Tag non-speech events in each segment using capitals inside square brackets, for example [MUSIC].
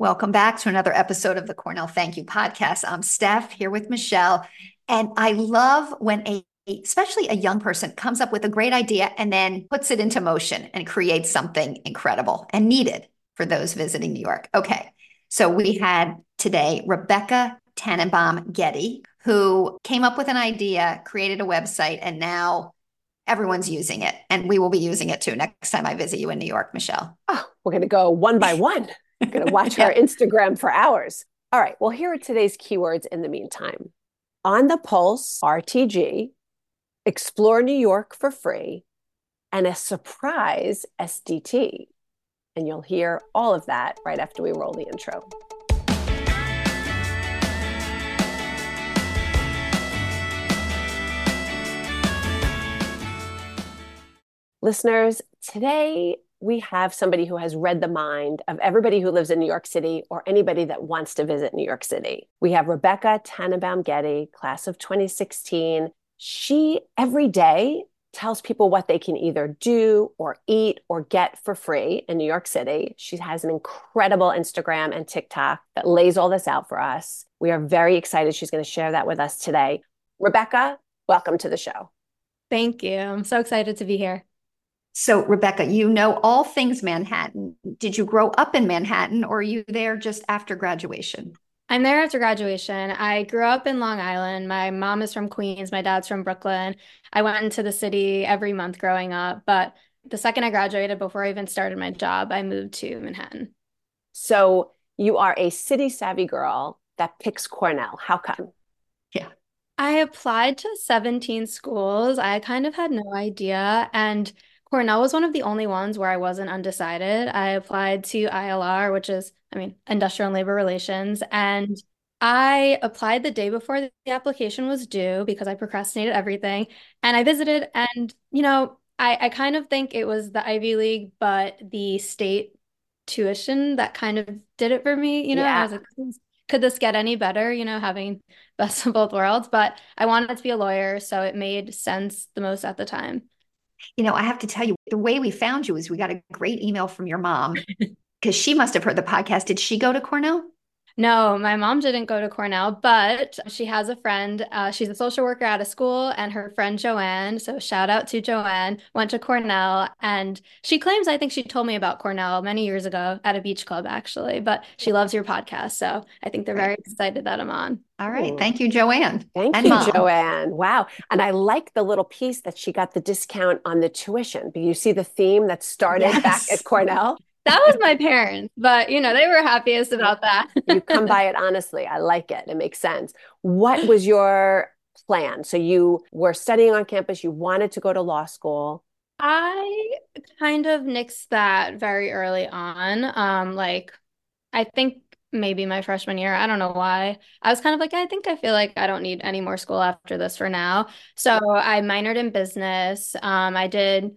Welcome back to another episode of the Cornell Thank You podcast. I'm Steph here with Michelle. And I love when a especially a young person comes up with a great idea and then puts it into motion and creates something incredible and needed for those visiting New York. Okay. So we had today Rebeka Tannenbaum Getty, who came up with an idea, created a website, and now everyone's using it. And we will be using it too next time I visit you in New York, Michelle. Oh, we're going to go one by [LAUGHS] one. We're going to watch [LAUGHS] yeah. our Instagram for hours. All right. Well, here are today's keywords in the meantime On the Pulse, RTG, Explore New York for free, and a surprise SDT. And you'll hear all of that right after we roll the intro. Listeners, today we have somebody who has read the mind of everybody who lives in New York City or anybody that wants to visit New York City. We have Rebeka Tannenbaum Getty, class of 2016. She every day tells people what they can either do or eat or get for free in New York City. She has an incredible Instagram and TikTok that lays all this out for us. We are very excited she's going to share that with us today. Rebeka, welcome to the show. Thank you. I'm so excited to be here. So, Rebeka, you know all things Manhattan. Did you grow up in Manhattan or are you there just after graduation? I'm there after graduation. I grew up in Long Island. My mom is from Queens, my dad's from Brooklyn. I went into the city every month growing up, but the second I graduated, before I even started my job, I moved to Manhattan. So you are a city savvy girl that picks Cornell. How come? Yeah. I applied to 17 schools. I kind of had no idea. And Cornell was one of the only ones where I wasn't undecided. I applied to ILR, which is I mean, industrial and labor relations. And I applied the day before the application was due because I procrastinated everything. And I visited, and, you know, I, I kind of think it was the Ivy League, but the state tuition that kind of did it for me. You know, yeah. I was like, could this get any better, you know, having [LAUGHS] best of both worlds? But I wanted to be a lawyer, so it made sense the most at the time. You know, I have to tell you, the way we found you is we got a great email from your mom because she must have heard the podcast. Did she go to Cornell? No, my mom didn't go to Cornell, but she has a friend. Uh, she's a social worker out of school, and her friend Joanne, so shout out to Joanne, went to Cornell. And she claims, I think she told me about Cornell many years ago at a beach club, actually, but she loves your podcast. So I think they're very excited that I'm on. All right. Thank you, Joanne. Thank and you, Mom. Joanne. Wow. And I like the little piece that she got the discount on the tuition. But you see the theme that started yes. back at Cornell? That was my parents, but you know, they were happiest about that. you come by it honestly. I like it. It makes sense. What was your plan? So you were studying on campus, you wanted to go to law school. I kind of nixed that very early on. Um, like I think maybe my freshman year. I don't know why. I was kind of like, I think I feel like I don't need any more school after this for now. So I minored in business. Um, I did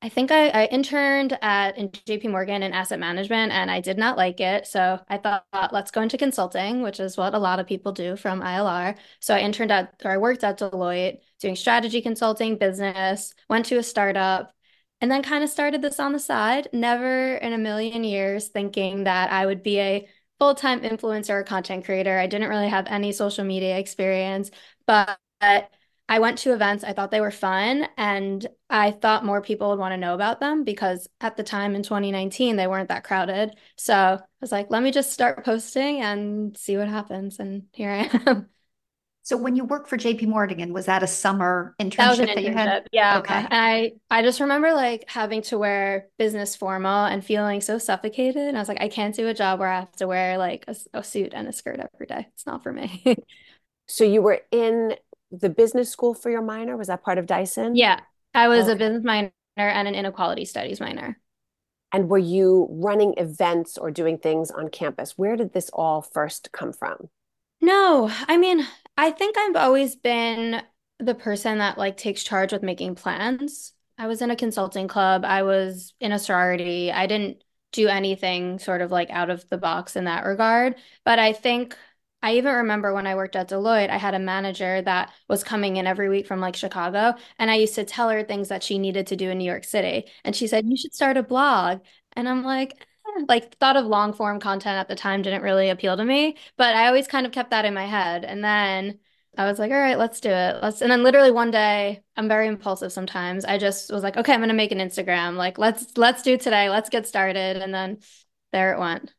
I think I, I interned at in JP Morgan in asset management and I did not like it. So I thought, let's go into consulting, which is what a lot of people do from ILR. So I interned at or I worked at Deloitte doing strategy consulting, business, went to a startup, and then kind of started this on the side. Never in a million years thinking that I would be a full-time influencer or content creator. I didn't really have any social media experience, but I went to events, I thought they were fun, and I thought more people would want to know about them because at the time in 2019, they weren't that crowded. So I was like, let me just start posting and see what happens. And here I am. [LAUGHS] So when you worked for JP Morgan, was that a summer internship that, was an that you had? Yeah. Okay. And I I just remember like having to wear business formal and feeling so suffocated. And I was like, I can't do a job where I have to wear like a, a suit and a skirt every day. It's not for me. [LAUGHS] so you were in the business school for your minor? Was that part of Dyson? Yeah, I was okay. a business minor and an inequality studies minor. And were you running events or doing things on campus? Where did this all first come from? No, I mean, I think I've always been the person that like takes charge with making plans. I was in a consulting club, I was in a sorority. I didn't do anything sort of like out of the box in that regard, but I think I even remember when I worked at Deloitte, I had a manager that was coming in every week from like Chicago. And I used to tell her things that she needed to do in New York City. And she said, You should start a blog. And I'm like, ah, like thought of long form content at the time didn't really appeal to me, but I always kind of kept that in my head. And then I was like, all right, let's do it. Let's and then literally one day, I'm very impulsive sometimes. I just was like, okay, I'm gonna make an Instagram. Like, let's let's do today. Let's get started. And then there it went.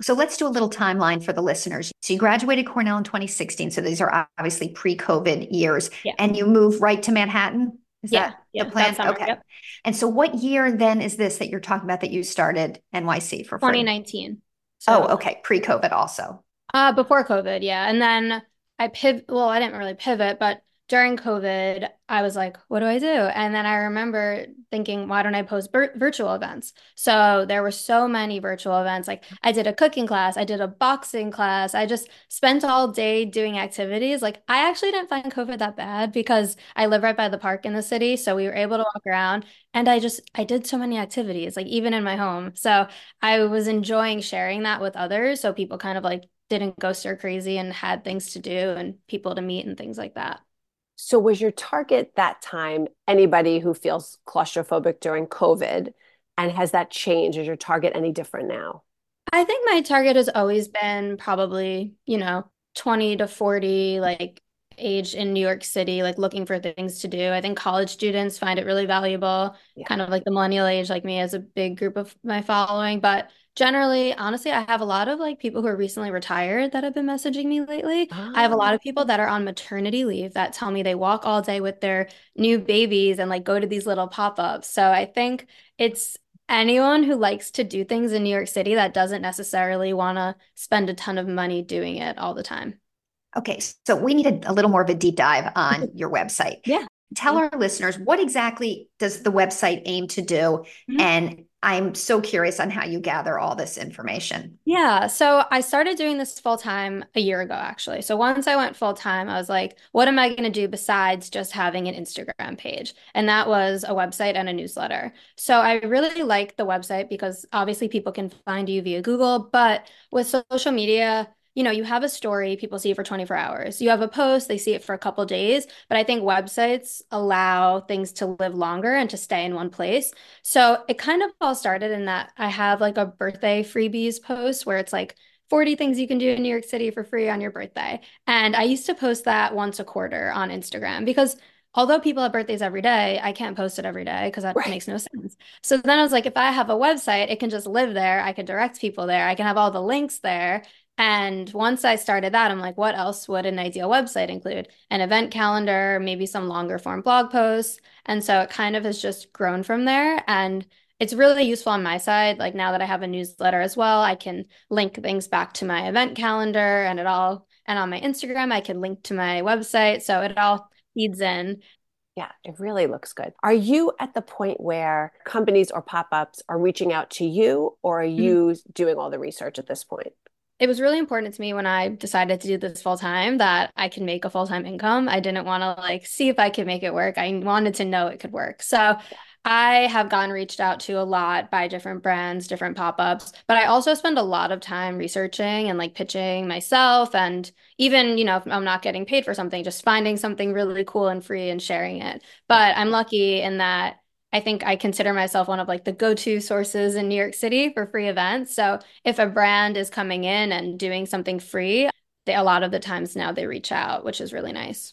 So let's do a little timeline for the listeners. So you graduated Cornell in 2016. So these are obviously pre-COVID years. Yeah. And you move right to Manhattan. Is Yeah, that yeah, the plan? summer, Okay. yep. And so what year then is this that you're talking about that you started NYC for 2019. So Oh, okay. Pre-COVID also. Uh, before COVID, yeah. And then I pivot, well, I didn't really pivot, but during COVID, I was like, what do I do? And then I remember thinking, why don't I post vir virtual events? So there were so many virtual events. Like I did a cooking class, I did a boxing class. I just spent all day doing activities. Like I actually didn't find COVID that bad because I live right by the park in the city. So we were able to walk around and I just, I did so many activities, like even in my home. So I was enjoying sharing that with others. So people kind of like didn't go stir crazy and had things to do and people to meet and things like that. So, was your target that time anybody who feels claustrophobic during COVID? And has that changed? Is your target any different now? I think my target has always been probably, you know, 20 to 40, like age in New York City, like looking for things to do. I think college students find it really valuable, Yeah. kind of like the millennial age, like me, as a big group of my following. But generally, honestly, I have a lot of like people who are recently retired that have been messaging me lately. I have a lot Ah, of people that are on maternity leave that tell me they walk all day with their new babies and like go to these little pop-ups. So I think it's anyone who likes to do things in New York City that doesn't necessarily want to spend a ton of money doing it all the time. Okay. So we need a, a little more of a deep dive on your website. Yeah. Tell our listeners what exactly does the website aim to do? Mhm. And I'm so curious on how you gather all this information. Yeah, so I started doing this full time a year ago, actually. So once I went full time, I was like, what am I going to do besides just having an Instagram page? And that was a website and a newsletter. So I really like the website because obviously people can find you via Google, but with social media, you know, you have a story, people see it for 24 hours. You have a post, they see it for a couple days. But I think websites allow things to live longer and to stay in one place. So it kind of all started in that I have like a birthday freebies post where it's like 40 things you can do in New York City for free on your birthday. And I used to post that once a quarter on Instagram because although people have birthdays every day, I can't post it every day because that Right. makes no sense. So then I was like, if I have a website, it can just live there. I can direct people there. I can have all the links there. And once I started that, I'm like, what else would an ideal website include? An event calendar, maybe some longer form blog posts. And so it kind of has just grown from there. And it's really useful on my side. Like now that I have a newsletter as well, I can link things back to my event calendar and it all, and on my Instagram, I can link to my website. So it all feeds in. Yeah, it really looks good. Are you at the point where companies or pop-ups are reaching out to you, or are mm. you doing all the research at this point? It was really important to me when I decided to do this full time that I can make a full time income. I didn't want to like see if I could make it work. I wanted to know it could work. So I have gotten reached out to a lot by different brands, different pop-ups, but I also spend a lot of time researching and like pitching myself and even, you know, if I'm not getting paid for something, just finding something really cool and free and sharing it. But I'm lucky in that I think I consider myself one of like the go-to sources in New York City for free events. So if a brand is coming in and doing something free, they, a lot of the times now they reach out, which is really nice.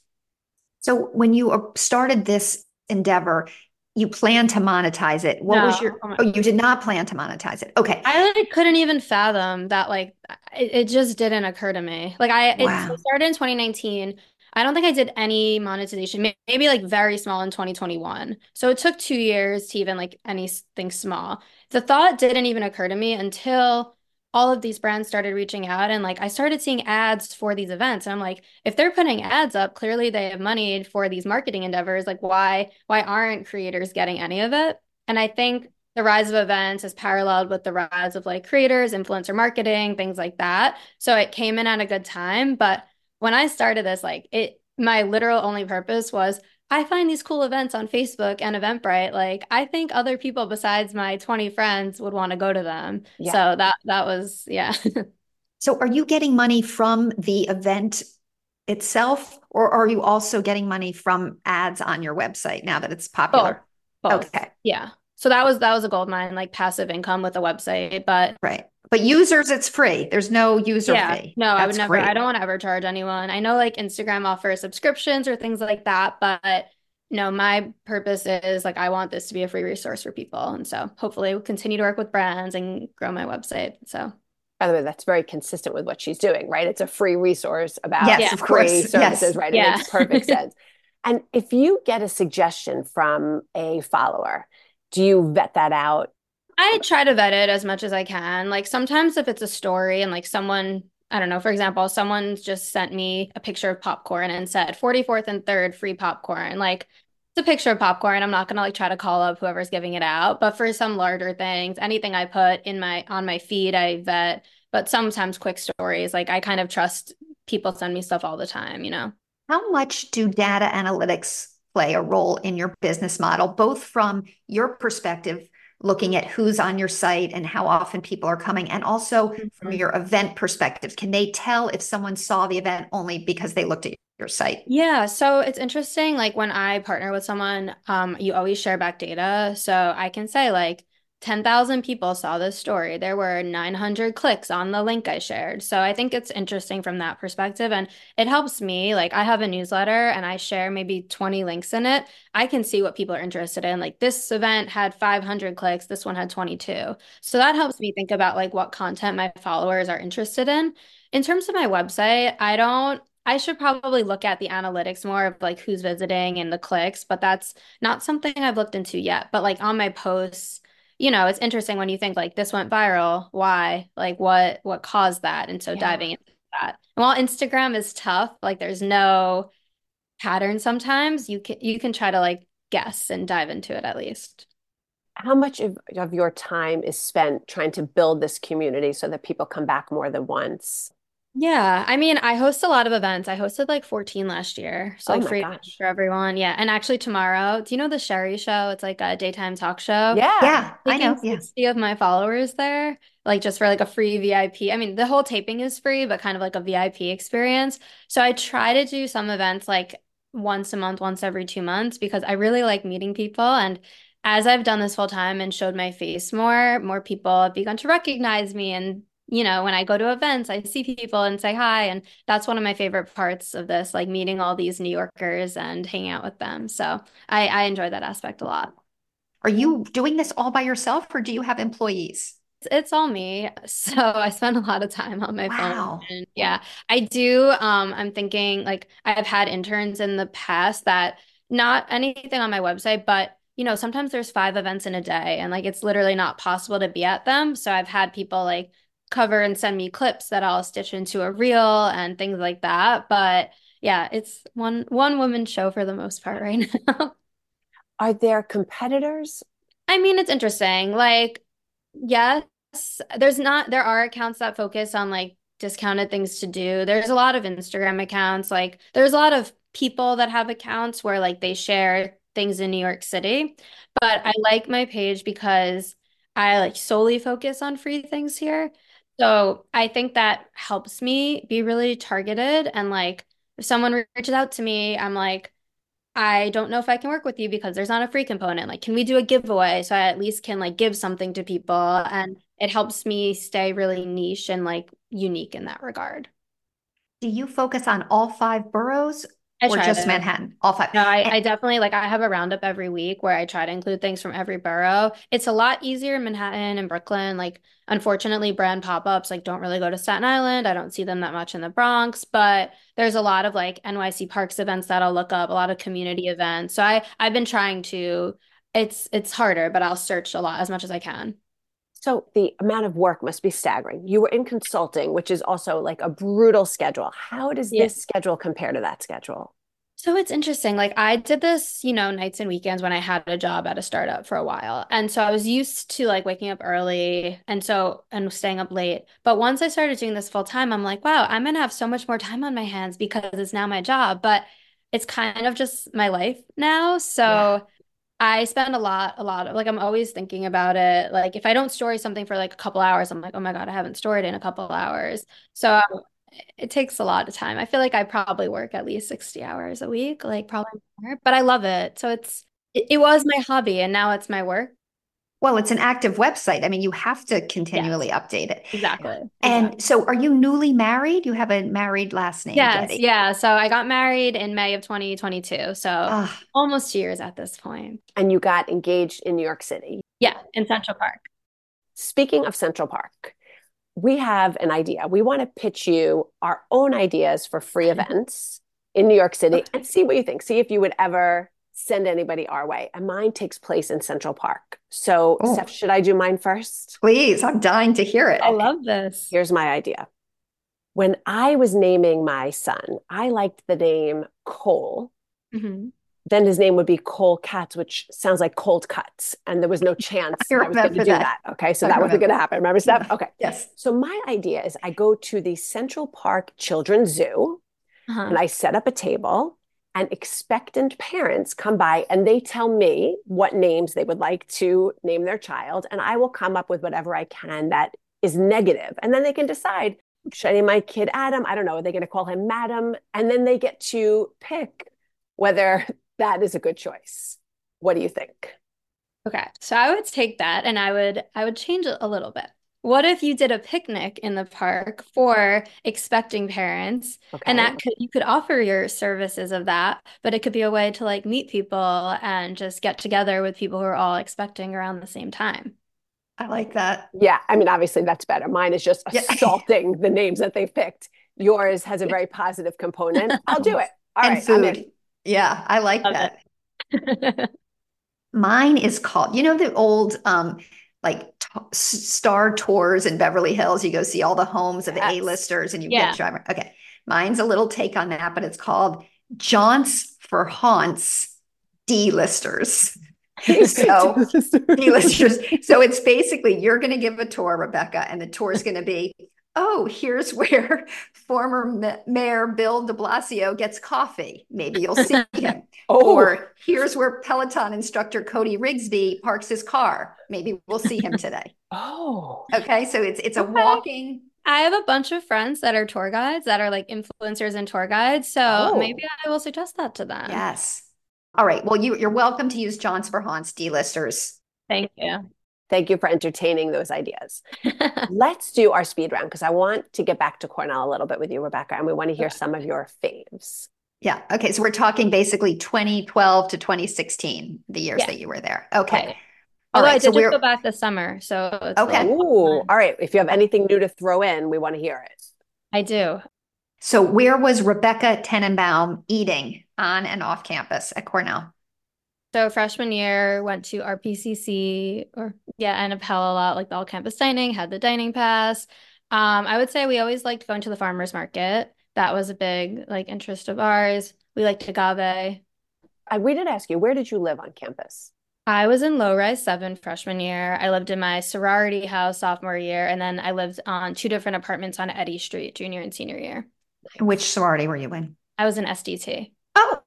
So when you uh, started this endeavor, you plan to monetize it. What was your, oh oh, you did not plan to monetize it. Okay. I like couldn't even fathom that like it, it just didn't occur to me. Like I it started in 2019. I don't think I did any monetization, maybe like very small in 2021. So it took two years to even like anything small. The thought didn't even occur to me until all of these brands started reaching out and like I started seeing ads for these events. And I'm like, if they're putting ads up, clearly they have money for these marketing endeavors. Like why why aren't creators getting any of it? And I think the rise of events is paralleled with the rise of like creators, influencer marketing, things like that. So it came in at a good time. But when I started this, like it, my literal only purpose was I find these cool events on Facebook and Eventbrite. Like I think other people besides my 20 friends would want to go to them. Yeah. So that that was yeah. [LAUGHS] So are you getting money from the event itself, or are you also getting money from ads on your website now that it's popular? Both. Okay. Yeah. So that was that was a gold mine, like passive income with a website. But right. But users, it's free. There's no user yeah, fee. no, I would never, great. I don't want to ever charge anyone. I know like Instagram offers subscriptions or things like that, but no, my purpose is like I want this to be a free resource for people. And so hopefully we'll continue to work with brands and grow my website. So By the way, that's very consistent with what she's doing, right? It's a free resource about Yes, Yeah. of free course. Yes. services, right? It makes perfect [LAUGHS] sense. And if you get a suggestion from a follower, do you vet that out? I try to vet it as much as I can. Like sometimes if it's a story and like someone, I don't know, for example, someone just sent me a picture of popcorn and said 44th and 3rd free popcorn. Like it's a picture of popcorn. I'm not gonna like try to call up whoever's giving it out. But for some larger things, anything I put in my on my feed, I vet. But sometimes quick stories, like I kind of trust people send me stuff all the time, you know? How much do data analytics play a role in your business model, both from your perspective, looking at who's on your site and how often people are coming, and also from Mhm. your event perspective? Can they tell if someone saw the event only because they looked at your site? Yeah, so it's interesting. Like when I partner with someone, um, you always share back data. So I can say like 10,000 people saw this story. There were 900 clicks on the link I shared. So I think it's interesting from that perspective. And it helps me. Like I have a newsletter and I share maybe 20 links in it. I can see what people are interested in. Like this event had 500 clicks, this one had 22. So that helps me think about like what content my followers are interested in. In terms of my website, I don't I should probably look at the analytics more of like who's visiting and the clicks, but that's not something I've looked into yet. But like on my posts, you know, it's interesting when you think like this went viral, why? Like what what caused that? And so Yeah. diving into that. And while Instagram is tough, like there's no pattern sometimes, you can you can try to like guess and dive into it at least. How much of, of your time is spent trying to build this community so that people come back more than once? Yeah, I mean, I host a lot of events. I hosted like 14 last year. So Oh like my free gosh. for everyone. Yeah. And actually tomorrow, do you know the Sherri Show? It's like a daytime talk show. Yeah. Yeah, I know. Taking Yeah. 60 of my followers there, like just for like a free VIP. I mean, the whole taping is free, but kind of like a VIP experience. So I try to do some events like once a month, once every two months, because I really like meeting people. And as I've done this full time and showed my face more, more people have begun to recognize me. And, you know, when I go to events, I see people and say hi. And that's one of my favorite parts of this, like meeting all these New Yorkers and hanging out with them. So I, I enjoy that aspect a lot. Are you doing this all by yourself or do you have employees? It's, all me. [LAUGHS] So I spend a lot of time on my Wow. phone. And yeah, I do. Um, I'm thinking like I've had interns in the past that not anything on my website, but you know, sometimes there's five events in a day and like it's literally not possible to be at them. So I've had people like cover and send me clips that I'll stitch into a reel and things like that. But yeah, it's one one woman show for the most part right [LAUGHS] now. Are there competitors? I mean, it's interesting. Like, yes, there's not, there are accounts that focus on like discounted things to do. There's a lot of Instagram accounts. Like, there's a lot of people that have accounts where like they share things in New York City. But I like my page because I like solely focus on free things here. So I think that helps me be really targeted. And like, if someone reaches out to me, I'm like, I don't know if I can work with you because there's not a free component. Like, can we do a giveaway so I at least can like give something to people? And it helps me stay really niche and like unique in that regard. Do you focus on all five boroughs I or just to. Manhattan? All five. No, I, And- I definitely like I have a roundup every week where I try to include things from every borough. It's a lot easier in Manhattan and Brooklyn. Like, unfortunately, brand pop-ups like don't really go to Staten Island. I don't see them that much in the Bronx, but there's a lot of like NYC Parks events that I'll look up, a lot of community events. So I I've been trying to, it's it's harder, but I'll search a lot as much as I can. So the amount of work must be staggering. You were in consulting, which is also like a brutal schedule. How does Yeah. this schedule compare to that schedule? So it's interesting. Like I did this, you know, nights and weekends when I had a job at a startup for a while. And so I was used to like waking up early and so and staying up late. But once I started doing this full time, I'm like, wow, I'm gonna have so much more time on my hands because it's now my job. But it's kind of just my life now. So Yeah. I spend a lot, a lot of like I'm always thinking about it. Like if I don't story something for like a couple hours, I'm like, oh my God, I haven't storied in a couple hours. So um, it takes a lot of time. I feel like I probably work at least 60 hours a week, like probably more, but I love it. So it's it, it was my hobby and now it's my work. Well, it's an active website. I mean, you have to continually yes. update it. Exactly. And exactly. so are you newly married? You have a married last name. Yes. Getty. Yeah. So I got married in May of 2022. So Ugh. almost years at this point. And you got engaged in New York City. Yeah, in Central Park. Speaking of Central Park, we have an idea. We want to pitch you our own ideas for free [LAUGHS] events in New York City and see what you think. See if you would ever send anybody our way. And mine takes place in Central Park. So, oh. Steph, should I do mine first? Please, I'm dying to hear it. I love this. Here's my idea. When I was naming my son, I liked the name Cole. Mm-hmm. Then his name would be Cole Katz, which sounds like cold cuts. And there was no [LAUGHS] chance I, I was going to do that. that. Okay. So I that remember. wasn't going to happen. Remember, Steph? Okay. Yes. So my idea is I go to the Central Park Children's Zoo uh-huh. and I set up a table and expectant parents come by and they tell me what names they would like to name their child and i will come up with whatever i can that is negative. And then they can decide should i name my kid adam? I don't know. Are they going to call him madam? And then they get to pick whether [LAUGHS] that is a good choice. What do you think? Okay so i would take that and i would i would change it a little bit what if you did a picnic in the park for expecting parents? Okay. and that could you could offer your services of that but it could be a way to like meet people and just get together with people who are all expecting around the same time. I like that. Yeah i mean obviously that's better. Mine is just [LAUGHS] assaulting the names that they've picked. Yours has a very positive component. [LAUGHS] I'll do it. All and right, food. Yeah i like Love that. [LAUGHS] mine is called you know the old um like t- star tours in Beverly Hills. You go see all the homes of yes. A-listers and you yeah. get driver. Okay. Mine's a little take on that, but it's called Jaunts for Haunts D-listers. [LAUGHS] so [LAUGHS] D-listers. So it's basically you're going to give a tour, Rebeka, and the tour is going to be oh, here's [LAUGHS] where former Mayor Bill de Blasio gets coffee. Maybe you'll see him. Oh. Or here's where Peloton instructor Cody Rigsby parks his car. Maybe we'll see him today. [LAUGHS] oh. Okay. So it's it's a walking. I have a bunch of friends that are tour guides that are like influencers and tour guides. So oh. maybe I will suggest that to them. Yes. All right. Well, you, you're welcome to use Jaunts for Haunts D-listers. Thank you. Thank you for entertaining those ideas. [LAUGHS] Let's do our speed round because I want to get back to Cornell a little bit with you, Rebeka, and we want to hear some of your faves. Yeah. Okay. So we're talking basically 2012 to 2016, the years yeah. that you were there. Okay. Right. Although right, I did so just go back this summer. So okay. Ooh, all right. If you have anything new to throw in, we want to hear it. I do. So where was Rebeka Tannenbaum eating on and off campus at Cornell? So freshman year, went to RPCC or yeah, and Appel a lot, like the all campus dining, had the dining pass. Um, I would say we always liked going to the farmers market. That was a big like interest of ours. We liked agave. I, we did ask you, where did you live on campus? I was in low rise seven freshman year. I lived in my sorority house sophomore year, and then I lived on two different apartments on Eddy Street junior and senior year. Which sorority were you in? I was in SDT. Oh,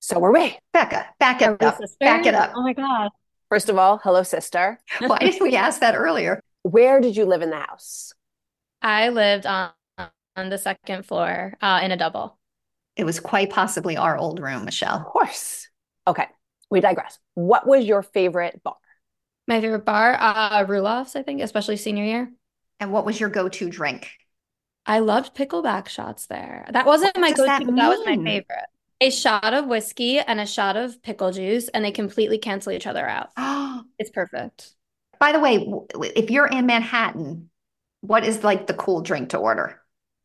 so were we. Becca, back it up. Sister? Back it up. Oh my God. First of all, hello, sister. Why didn't we ask that earlier? Where did you live in the house? I lived on, on the second floor uh, in a double. It was quite possibly our old room, Michelle. Of course. Okay, we digress. What was your favorite bar? My favorite bar, uh, Rulloff's, I think, especially senior year. And what was your go-to drink? I loved pickleback shots there. That wasn't what my go-to, that, that was my favorite a shot of whiskey and a shot of pickle juice, and they completely cancel each other out. [GASPS] it's perfect. By the way, if you're in Manhattan, what is like the cool drink to order?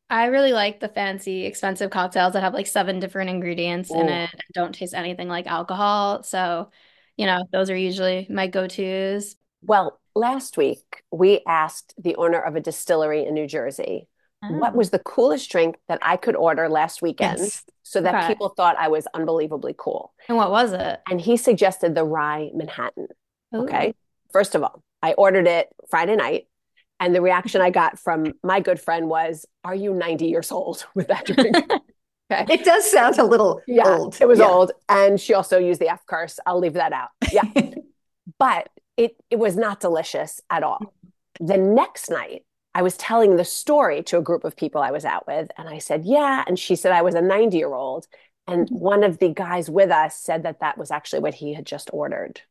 I really like the fancy, expensive cocktails that have like seven different ingredients in it and don't taste anything like alcohol. So, you know, those are usually my go tos. Well, last week we asked the owner of a distillery in New Jersey what oh. was the coolest drink that I could order last weekend yes. so that okay. people thought I was unbelievably cool. And what was it? And he suggested the rye Manhattan. Ooh. Okay. First of all, I ordered it Friday night. And the reaction I got from my good friend was, Are you 90 years old [LAUGHS] with that drink? [LAUGHS] okay. It does sound a little yeah, old. It was yeah. old. And she also used the F curse. I'll leave that out. Yeah. [LAUGHS] but it, it was not delicious at all. The next night, I was telling the story to a group of people I was out with. And I said, Yeah. And she said I was a 90 year old. And mm-hmm. one of the guys with us said that that was actually what he had just ordered.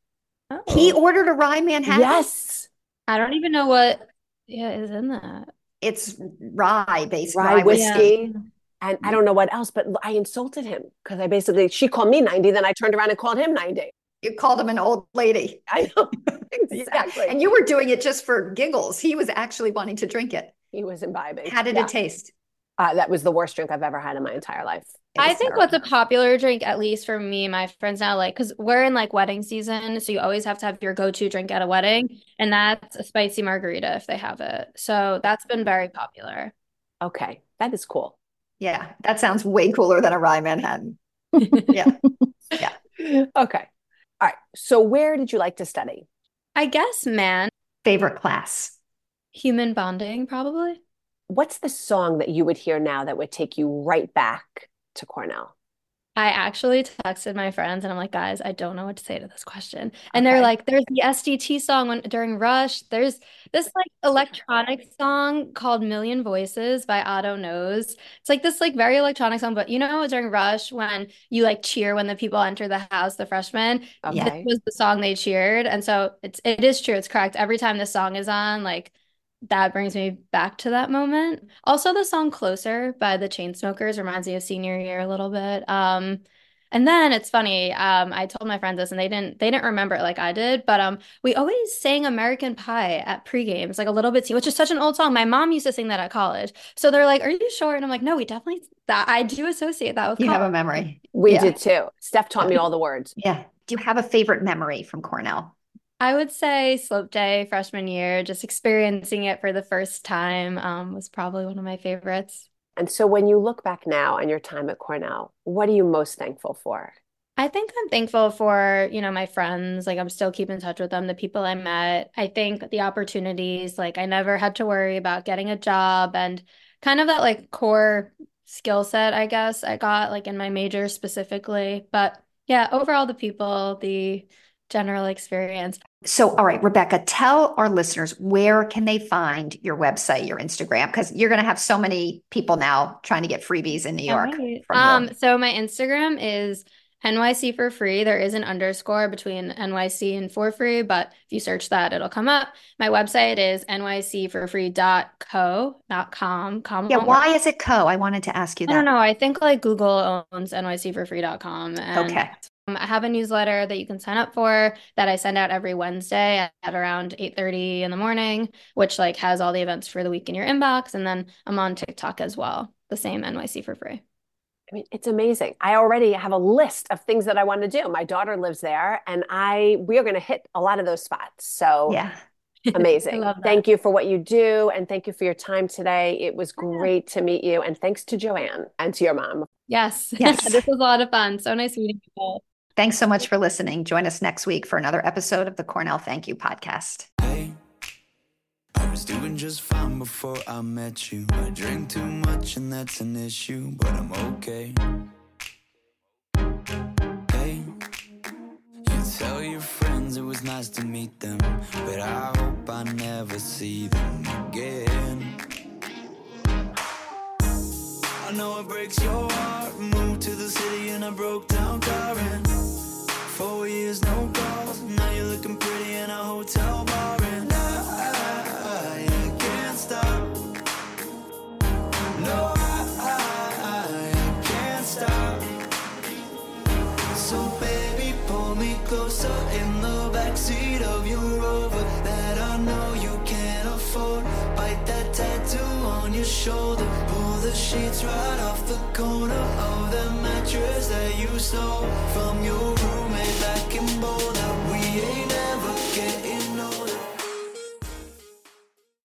Oh. He ordered a rye Manhattan. Yes. I don't even know what yeah is in that. It's rye based Rye rye whiskey. whiskey. And I don't know what else, but I insulted him because I basically, she called me 90, then I turned around and called him 90. You called him an old lady. [LAUGHS] I know. [LAUGHS] Yeah. exactly. And you were doing it just for giggles. He was actually wanting to drink it. he was imbibing. How did Yeah. it taste? Uh, that was the worst drink I've ever had in my entire life. I think terrible. what's a popular drink, at least for me, and my friends now, like, because we're in like wedding season, so you always have to have your go-to drink at a wedding, and that's a spicy margarita if they have it. So that's been very popular. Okay. That is cool. Yeah, that sounds way cooler than a rye Manhattan. [LAUGHS] Yeah. yeah. Okay. All right. So, where did you like to study? I guess, man, Favorite class? human bonding, probably. What's the song that you would hear now that would take you right back to Cornell? I actually texted my friends and I'm like, guys, I don't know what to say to this question. And they're like, there's the SDT song when, during Rush. There's this like electronic song called Million Voices by Otto Knows. It's like this like very electronic song, but you know during Rush when you like cheer when the people enter the house, the freshmen, Okay. this was the song they cheered. And so it's it is true, it's correct. Every time this song is on, like that brings me back to that moment. Also, the song Closer by the Chainsmokers reminds me of senior year a little bit. Um, and then it's funny, um, I told my friends this and they didn't they didn't remember it like I did, but um we always sang American Pie at pre-games, like a little bit, too, which is such an old song. My mom used to sing that at college. So they're like, Are you sure? And I'm like, No, we definitely that I do associate that with Cornell. You have a memory. We Yeah. did too. Steph taught me all the words. Yeah. Do you have a favorite memory from Cornell? I would say slope day freshman year, just experiencing it for the first time, um, was probably one of my favorites. And so, when you look back now on your time at Cornell, what are you most thankful for? I think I'm thankful for, you know, my friends. Like I'm still keeping in touch with them, the people I met. I think the opportunities, like I never had to worry about getting a job and kind of that like core skill set, I guess, I got like in my major specifically. But yeah, overall the people, the general experience. So, all right, Rebeka, tell our listeners where can they find your website, your Instagram, because you're going to have so many people now trying to get freebies in New York. You. Um, so my Instagram is NYC for free. There is an underscore between NYC and for free, but if you search that, it'll come up. My website is nycforfree.co, not com. Yeah, won't work. why is it co? I wanted to ask you I don't know. I think like Google owns nycforfree.com. And Okay. Um, I have a newsletter that you can sign up for that I send out every Wednesday at, at around 8:30 in the morning, which like has all the events for the week in your inbox. And then I'm on TikTok as well, the same NYC for free. I mean, it's amazing. I already have a list of things that I want to do. My daughter lives there, and I we are going to hit a lot of those spots. So Yeah. [LAUGHS] amazing. Thank you for what you do, and thank you for your time today. It was great to meet you, and thanks to Joanne and to your mom. Yes. [LAUGHS] Yes. This was a lot of fun. So nice meeting you both. Thanks so much for listening. Join us next week for another episode of the Cornell Thank You podcast. Hey, I was doing just fine before I met you. I drink too much and that's an issue, but I'm okay. Hey, you tell your friends it was nice to meet them, but I hope I never see them again. I know it breaks your heart. Moved to the city and I broke down crying. Four years, no calls. Now you're looking pretty in a hotel bar, and I, I I can't stop. No, I, I, I can't stop. So baby, pull me closer in the backseat of your Rover that I know you can't afford. Bite that tattoo on your shoulder. The sheets right off the corner of the mattress that you stole from your